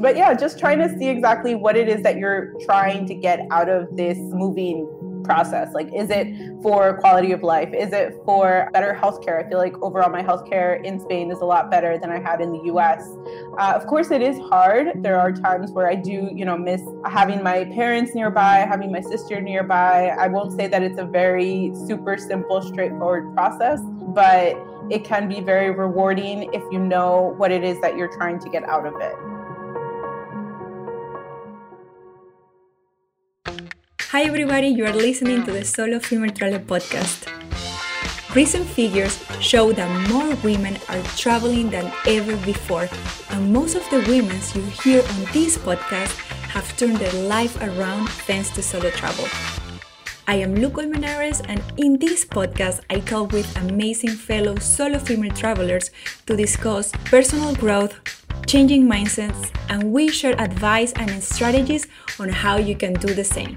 But yeah, just trying to see exactly what it is that you're trying to get out of this moving process? Like, is it for quality of life? Is it for better healthcare? I feel like overall my healthcare in Spain is a lot better than I had in the US. Uh, of course, it is hard. There are times where I do, you know, miss having my parents nearby, having my sister nearby. I won't say that it's a very super simple, straightforward process, but it can be very rewarding if you know what it is that you're trying to get out of it. Hi, everybody, you are listening to the Solo Female Traveler podcast. Recent figures show that more women are traveling than ever before, and most of the women you hear on this podcast have turned their life around thanks to solo travel. I am Lu Menares, and in this podcast, I talk with amazing fellow solo female travelers to discuss personal growth, changing mindsets, and we share advice and strategies on how you can do the same.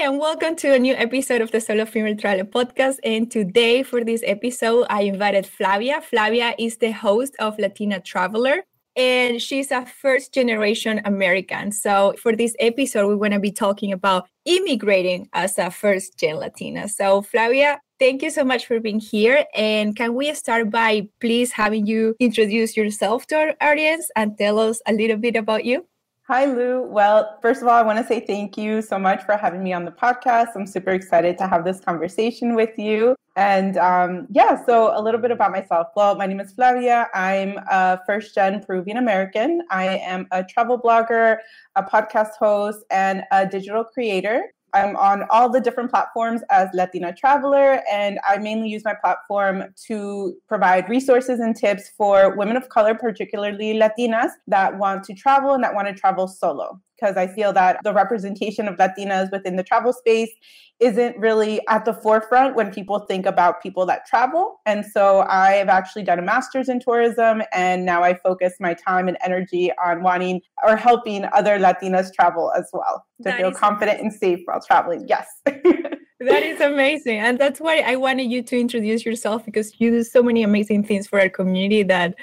Hi, and welcome to a new episode of the Solo Female Traveler podcast. And today, for this episode, I invited Flavia. Flavia is the host of Latina Traveller, and she's a first generation American. So, for this episode, we want to be talking about immigrating as a first gen Latina. So, Flavia, thank you so much for being here. And can we start by please having you introduce yourself to our audience and tell us a little bit about you? Hi, Lu. Well, first of all, I want to say thank you so much for having me on the podcast. I'm super excited to have this conversation with you. And um, yeah, so a little bit about myself. Well, my name is Flavia. I'm a first gen Peruvian American. I am a travel blogger, a podcast host, and a digital creator. I'm on all the different platforms as Latina Traveller, and I mainly use my platform to provide resources and tips for women of color, particularly Latinas, that want to travel and that want to travel solo. Because I feel that the representation of Latinas within the travel space isn't really at the forefront when people think about people that travel. And so I've actually done a master's in tourism, and now I focus my time and energy on wanting or helping other Latinas travel as well to that feel confident amazing. and safe while traveling. Yes. that is amazing. And that's why I wanted you to introduce yourself because you do so many amazing things for our community that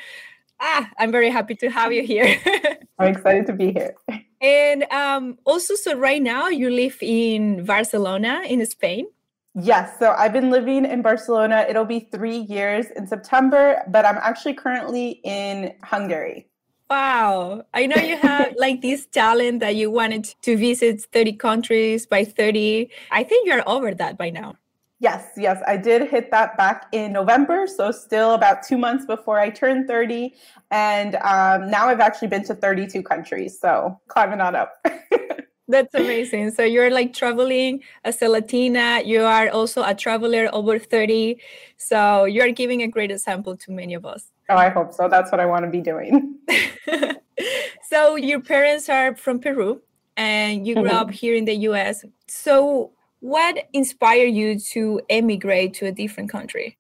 ah, I'm very happy to have you here. I'm excited to be here. And um, also, so right now you live in Barcelona in Spain. Yes. So I've been living in Barcelona. It'll be three years in September, but I'm actually currently in Hungary. Wow. I know you have like this talent that you wanted to visit 30 countries by 30. I think you're over that by now. Yes, yes, I did hit that back in November. So, still about two months before I turned 30. And um, now I've actually been to 32 countries. So, climbing on up. That's amazing. So, you're like traveling as a Latina. You are also a traveler over 30. So, you're giving a great example to many of us. Oh, I hope so. That's what I want to be doing. so, your parents are from Peru and you grew mm-hmm. up here in the US. So, what inspired you to emigrate to a different country?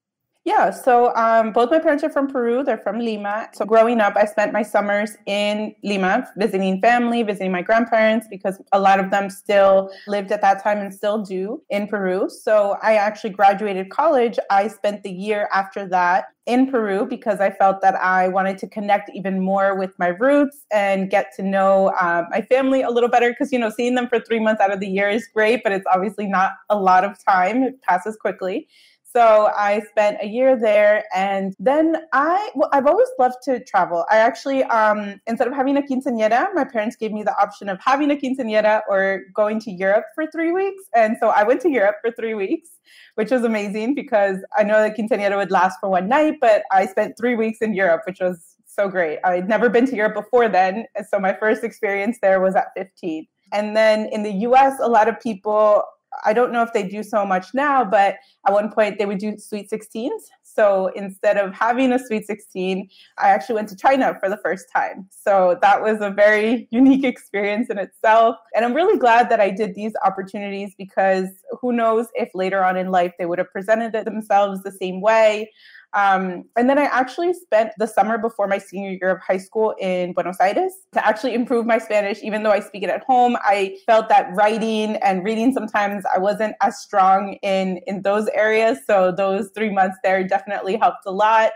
Yeah, so um, both my parents are from Peru. They're from Lima. So growing up, I spent my summers in Lima, visiting family, visiting my grandparents, because a lot of them still lived at that time and still do in Peru. So I actually graduated college. I spent the year after that in Peru because I felt that I wanted to connect even more with my roots and get to know um, my family a little better. Because, you know, seeing them for three months out of the year is great, but it's obviously not a lot of time, it passes quickly. So I spent a year there, and then I well, I've always loved to travel. I actually, um, instead of having a quinceañera, my parents gave me the option of having a quinceañera or going to Europe for three weeks, and so I went to Europe for three weeks, which was amazing because I know that quinceañera would last for one night, but I spent three weeks in Europe, which was so great. I'd never been to Europe before then, so my first experience there was at 15. And then in the US, a lot of people I don't know if they do so much now, but at one point they would do sweet 16s. So instead of having a sweet 16, I actually went to China for the first time. So that was a very unique experience in itself. And I'm really glad that I did these opportunities because who knows if later on in life they would have presented themselves the same way. Um, and then I actually spent the summer before my senior year of high school in Buenos Aires to actually improve my Spanish. Even though I speak it at home, I felt that writing and reading sometimes I wasn't as strong in in those areas. So those three months there definitely helped a lot.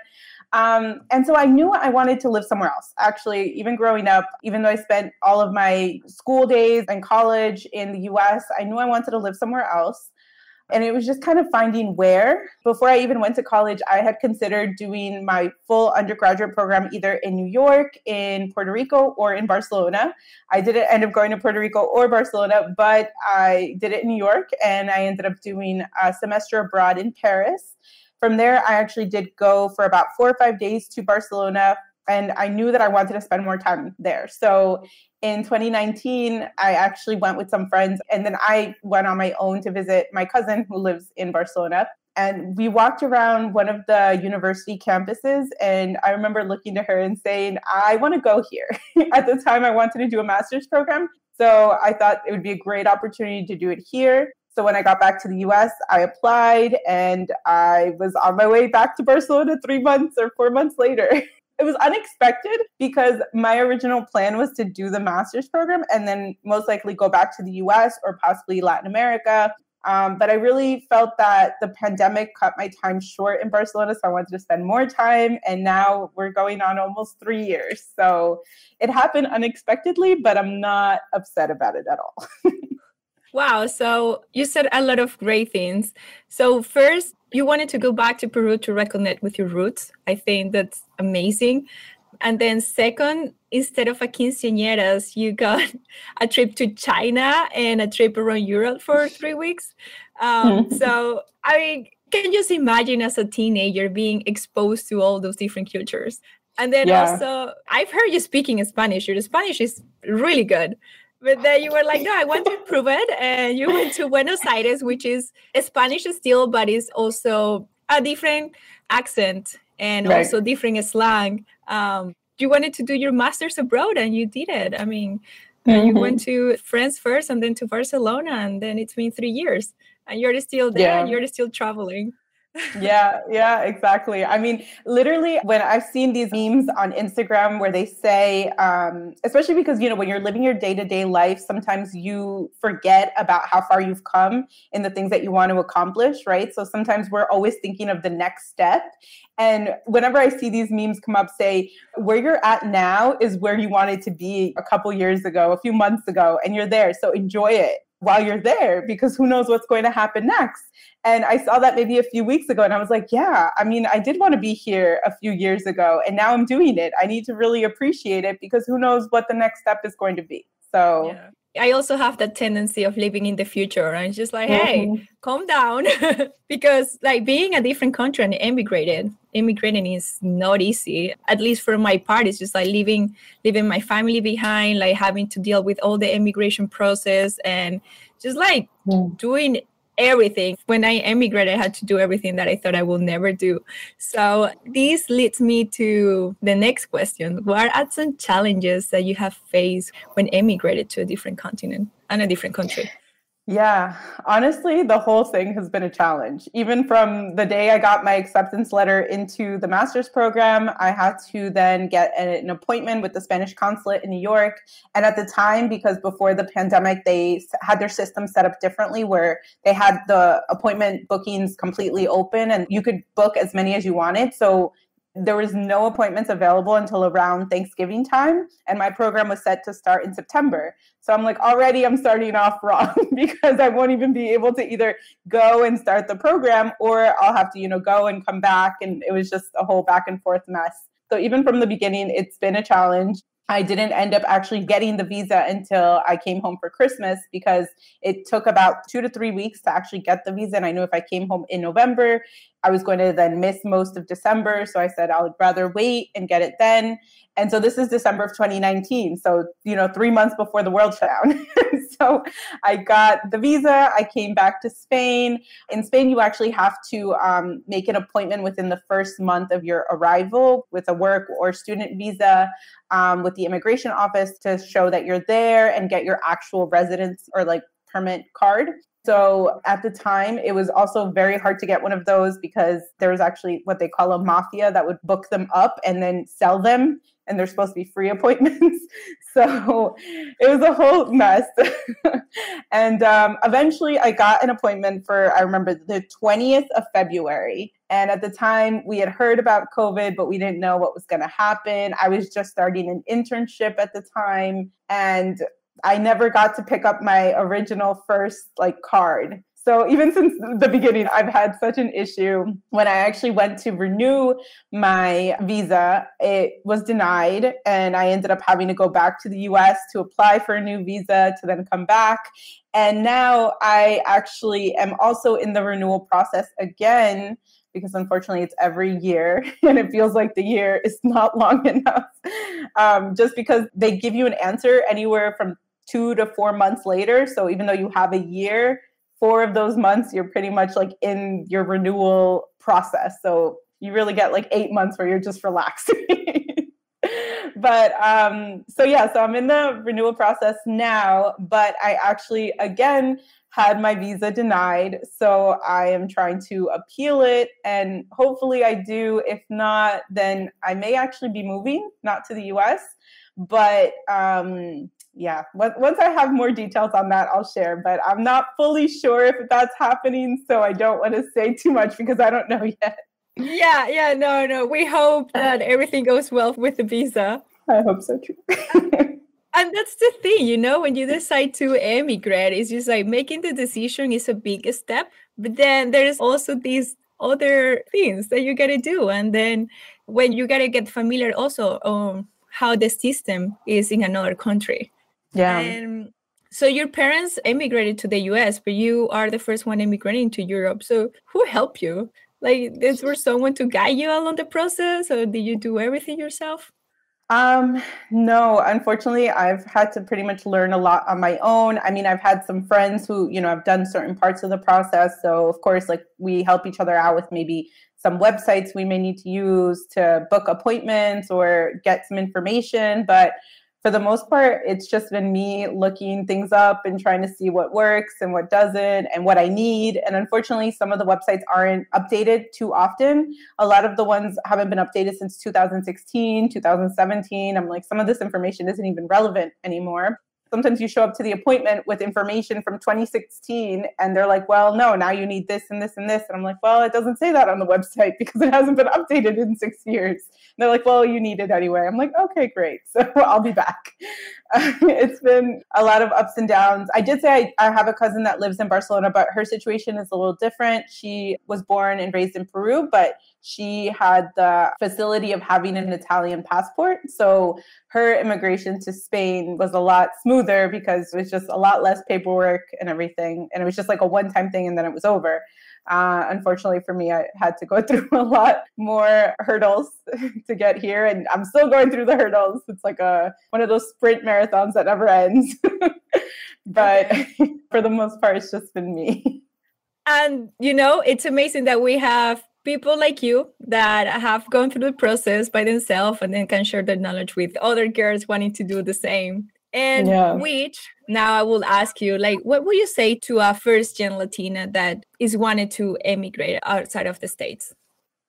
Um, and so I knew I wanted to live somewhere else. Actually, even growing up, even though I spent all of my school days and college in the US, I knew I wanted to live somewhere else. And it was just kind of finding where. Before I even went to college, I had considered doing my full undergraduate program either in New York, in Puerto Rico, or in Barcelona. I didn't end up going to Puerto Rico or Barcelona, but I did it in New York and I ended up doing a semester abroad in Paris. From there, I actually did go for about four or five days to Barcelona, and I knew that I wanted to spend more time there. So in 2019, I actually went with some friends, and then I went on my own to visit my cousin who lives in Barcelona. And we walked around one of the university campuses, and I remember looking to her and saying, I want to go here. At the time, I wanted to do a master's program. So I thought it would be a great opportunity to do it here. So when I got back to the US, I applied and I was on my way back to Barcelona three months or four months later. it was unexpected because my original plan was to do the master's program and then most likely go back to the US or possibly Latin America. Um, but I really felt that the pandemic cut my time short in Barcelona, so I wanted to spend more time. And now we're going on almost three years. So it happened unexpectedly, but I'm not upset about it at all. Wow. So you said a lot of great things. So, first, you wanted to go back to Peru to reconnect with your roots. I think that's amazing. And then, second, instead of a quinceañeras, you got a trip to China and a trip around Europe for three weeks. Um, so, I mean, can just imagine as a teenager being exposed to all those different cultures? And then yeah. also, I've heard you speaking Spanish. Your Spanish is really good but then you were like, no, I want to improve it. And you went to Buenos Aires, which is Spanish still, but it's also a different accent and right. also different slang. Um, you wanted to do your master's abroad and you did it. I mean, mm-hmm. you went to France first and then to Barcelona, and then it's been three years and you're still there yeah. and you're still traveling yeah, yeah, exactly. I mean, literally, when I've seen these memes on Instagram where they say, um, especially because, you know, when you're living your day to day life, sometimes you forget about how far you've come in the things that you want to accomplish, right? So sometimes we're always thinking of the next step. And whenever I see these memes come up, say, where you're at now is where you wanted to be a couple years ago, a few months ago, and you're there. So enjoy it while you're there because who knows what's going to happen next. And I saw that maybe a few weeks ago and I was like, yeah, I mean, I did want to be here a few years ago and now I'm doing it. I need to really appreciate it because who knows what the next step is going to be. So yeah. I also have that tendency of living in the future and just like, hey, mm-hmm. calm down. because like being a different country and immigrated, immigrating is not easy. At least for my part, it's just like leaving leaving my family behind, like having to deal with all the immigration process and just like mm. doing everything. When I emigrated, I had to do everything that I thought I will never do. So this leads me to the next question. What are some challenges that you have faced when emigrated to a different continent and a different country? Yeah, honestly, the whole thing has been a challenge. Even from the day I got my acceptance letter into the master's program, I had to then get an appointment with the Spanish consulate in New York. And at the time, because before the pandemic, they had their system set up differently where they had the appointment bookings completely open and you could book as many as you wanted. So there was no appointments available until around Thanksgiving time, and my program was set to start in September. So I'm like, already I'm starting off wrong because I won't even be able to either go and start the program or I'll have to, you know, go and come back. And it was just a whole back and forth mess. So even from the beginning, it's been a challenge. I didn't end up actually getting the visa until I came home for Christmas because it took about two to three weeks to actually get the visa. And I knew if I came home in November, I was going to then miss most of December. So I said I would rather wait and get it then. And so this is December of 2019. So, you know, three months before the world shut down. so I got the visa. I came back to Spain. In Spain, you actually have to um, make an appointment within the first month of your arrival with a work or student visa um, with the immigration office to show that you're there and get your actual residence or like permit card. So at the time, it was also very hard to get one of those because there was actually what they call a mafia that would book them up and then sell them. And they're supposed to be free appointments. so it was a whole mess. and um, eventually, I got an appointment for, I remember, the 20th of February. And at the time, we had heard about COVID, but we didn't know what was going to happen. I was just starting an internship at the time. And I never got to pick up my original first like card. So even since the beginning, I've had such an issue. When I actually went to renew my visa, it was denied, and I ended up having to go back to the US to apply for a new visa to then come back. And now I actually am also in the renewal process again because unfortunately it's every year and it feels like the year is not long enough. Um, just because they give you an answer anywhere from two to four months later. So even though you have a year, four of those months, you're pretty much like in your renewal process. So you really get like eight months where you're just relaxing. but um, so yeah, so I'm in the renewal process now, but I actually, again, had my visa denied. So I am trying to appeal it and hopefully I do. If not, then I may actually be moving, not to the US. But um, yeah, once I have more details on that, I'll share. But I'm not fully sure if that's happening. So I don't want to say too much because I don't know yet. Yeah, yeah, no, no. We hope that everything goes well with the visa. I hope so too. and that's the thing you know when you decide to emigrate it's just like making the decision is a big step but then there's also these other things that you gotta do and then when you gotta get familiar also on how the system is in another country. Yeah. And so your parents emigrated to the us but you are the first one immigrating to europe. So who helped you? Like is there someone to guide you along the process or did you do everything yourself? Um, no, unfortunately, I've had to pretty much learn a lot on my own. I mean, I've had some friends who, you know, have done certain parts of the process. So, of course, like we help each other out with maybe some websites we may need to use to book appointments or get some information. But for the most part, it's just been me looking things up and trying to see what works and what doesn't and what I need. And unfortunately, some of the websites aren't updated too often. A lot of the ones haven't been updated since 2016, 2017. I'm like, some of this information isn't even relevant anymore sometimes you show up to the appointment with information from 2016 and they're like well no now you need this and this and this. And i'm like well it doesn't say that on the website because it hasn't been updated in six years. And they're like well you need it anyway. I'm like okay great. So i'll be back. It's been a lot of ups and downs. I did say I, I have a cousin that lives in barcelona but her situation is a little different. She was born and raised in peru but she had the facility of having an Italian passport. So her immigration to Spain was a lot smoother because it was just a lot less paperwork and everything. And it was just like a one time thing and then it was over. Uh, unfortunately for me, I had to go through a lot more hurdles to get here, and I'm still going through the hurdles. It's like a one of those sprint marathons that never ends. but for the most part, it's just been me. And you know, it's amazing that we have people like you that have gone through the process by themselves and then can share their knowledge with other girls wanting to do the same. And yeah. which now I will ask you, like, what would you say to a first gen Latina that is wanted to emigrate outside of the States?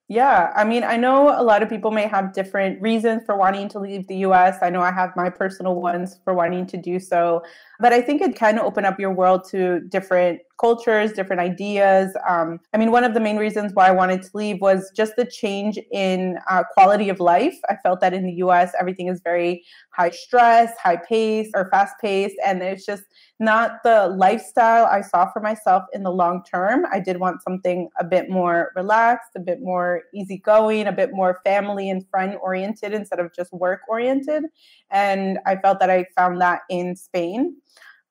Yeah, I mean, I know a lot of people may have different reasons for wanting to leave the US. I know I have my personal ones for wanting to do so, but I think it can open up your world to different cultures, different ideas. Um, I mean, one of the main reasons why I wanted to leave was just the change in uh, quality of life. I felt that in the US, everything is very high stress, high pace, or fast paced, and it's just not the lifestyle I saw for myself in the long term. I did want something a bit more relaxed, a bit more easygoing, a bit more family and friend oriented instead of just work oriented. And I felt that I found that in Spain.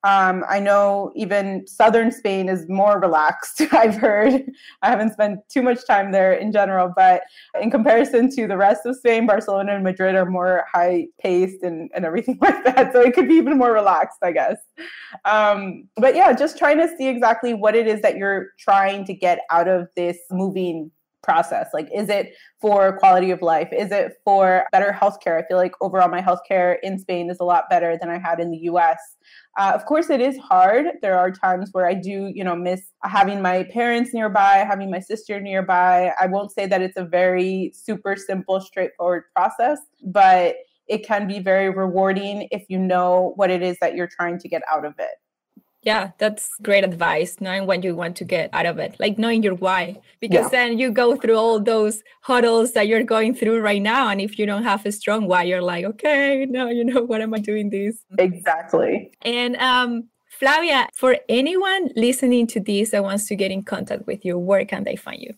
Um, I know even southern Spain is more relaxed, I've heard. I haven't spent too much time there in general, but in comparison to the rest of Spain, Barcelona and Madrid are more high paced and, and everything like that. So it could be even more relaxed, I guess. Um, but yeah, just trying to see exactly what it is that you're trying to get out of this moving process? Like, is it for quality of life? Is it for better healthcare? I feel like overall my healthcare in Spain is a lot better than I had in the US. Uh, of course, it is hard. There are times where I do, you know, miss having my parents nearby, having my sister nearby. I won't say that it's a very super simple, straightforward process, but it can be very rewarding if you know what it is that you're trying to get out of it. Yeah, that's great advice, knowing what you want to get out of it, like knowing your why. Because yeah. then you go through all those huddles that you're going through right now. And if you don't have a strong why, you're like, okay, no, you know, what am I doing this? Exactly. And um, Flavia, for anyone listening to this that wants to get in contact with you, where can they find you?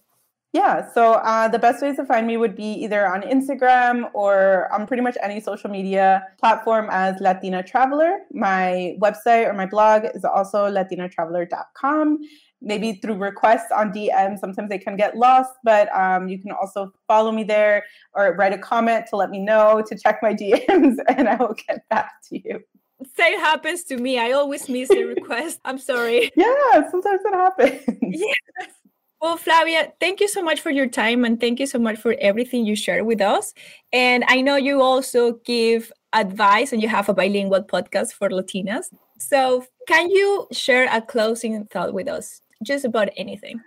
Yeah, so uh, the best ways to find me would be either on Instagram or on pretty much any social media platform as Latina Traveller. My website or my blog is also latinatraveller.com. Maybe through requests on DM, sometimes they can get lost, but um, you can also follow me there or write a comment to let me know to check my DMs, and I will get back to you. Same happens to me. I always miss the request. I'm sorry. Yeah, sometimes it happens. Yes. Well, Flavia, thank you so much for your time and thank you so much for everything you share with us. And I know you also give advice and you have a bilingual podcast for Latinas. So, can you share a closing thought with us, just about anything?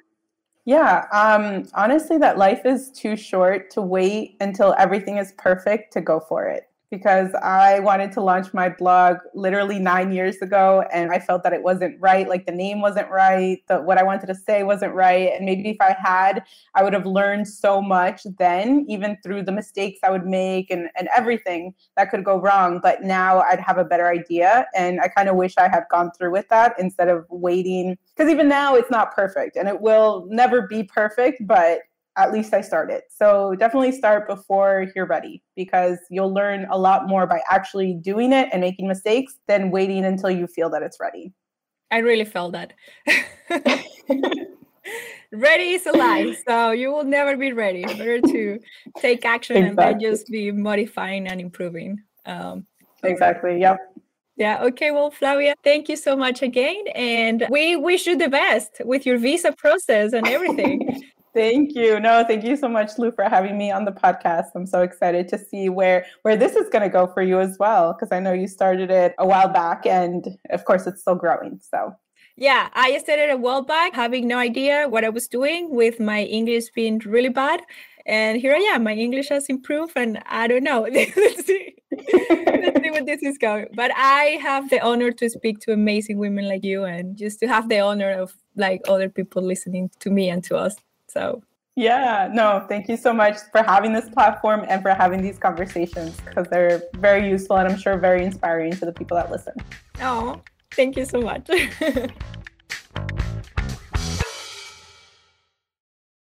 Yeah, um, honestly, that life is too short to wait until everything is perfect to go for it because I wanted to launch my blog literally nine years ago and I felt that it wasn't right. Like the name wasn't right, the, what I wanted to say wasn't right. And maybe if I had, I would have learned so much then, even through the mistakes I would make and, and everything that could go wrong. But now I'd have a better idea. And I kind of wish I had gone through with that instead of waiting. Because even now it's not perfect and it will never be perfect, but at least I started. So definitely start before you're ready because you'll learn a lot more by actually doing it and making mistakes than waiting until you feel that it's ready. I really felt that. ready is a lie. So you will never be ready. Better to take action exactly. and then just be modifying and improving. Um, exactly. Yep. Yeah. Okay. Well, Flavia, thank you so much again. And we wish you the best with your visa process and everything. Thank you. No, thank you so much, Lu, for having me on the podcast. I'm so excited to see where where this is going to go for you as well, because I know you started it a while back, and of course, it's still growing. So. Yeah, I started a while back, having no idea what I was doing, with my English being really bad, and here I am. My English has improved, and I don't know. let's see, let's see what this is going. But I have the honor to speak to amazing women like you, and just to have the honor of like other people listening to me and to us. So, yeah, no, thank you so much for having this platform and for having these conversations because they're very useful and I'm sure very inspiring to the people that listen. Oh, thank you so much.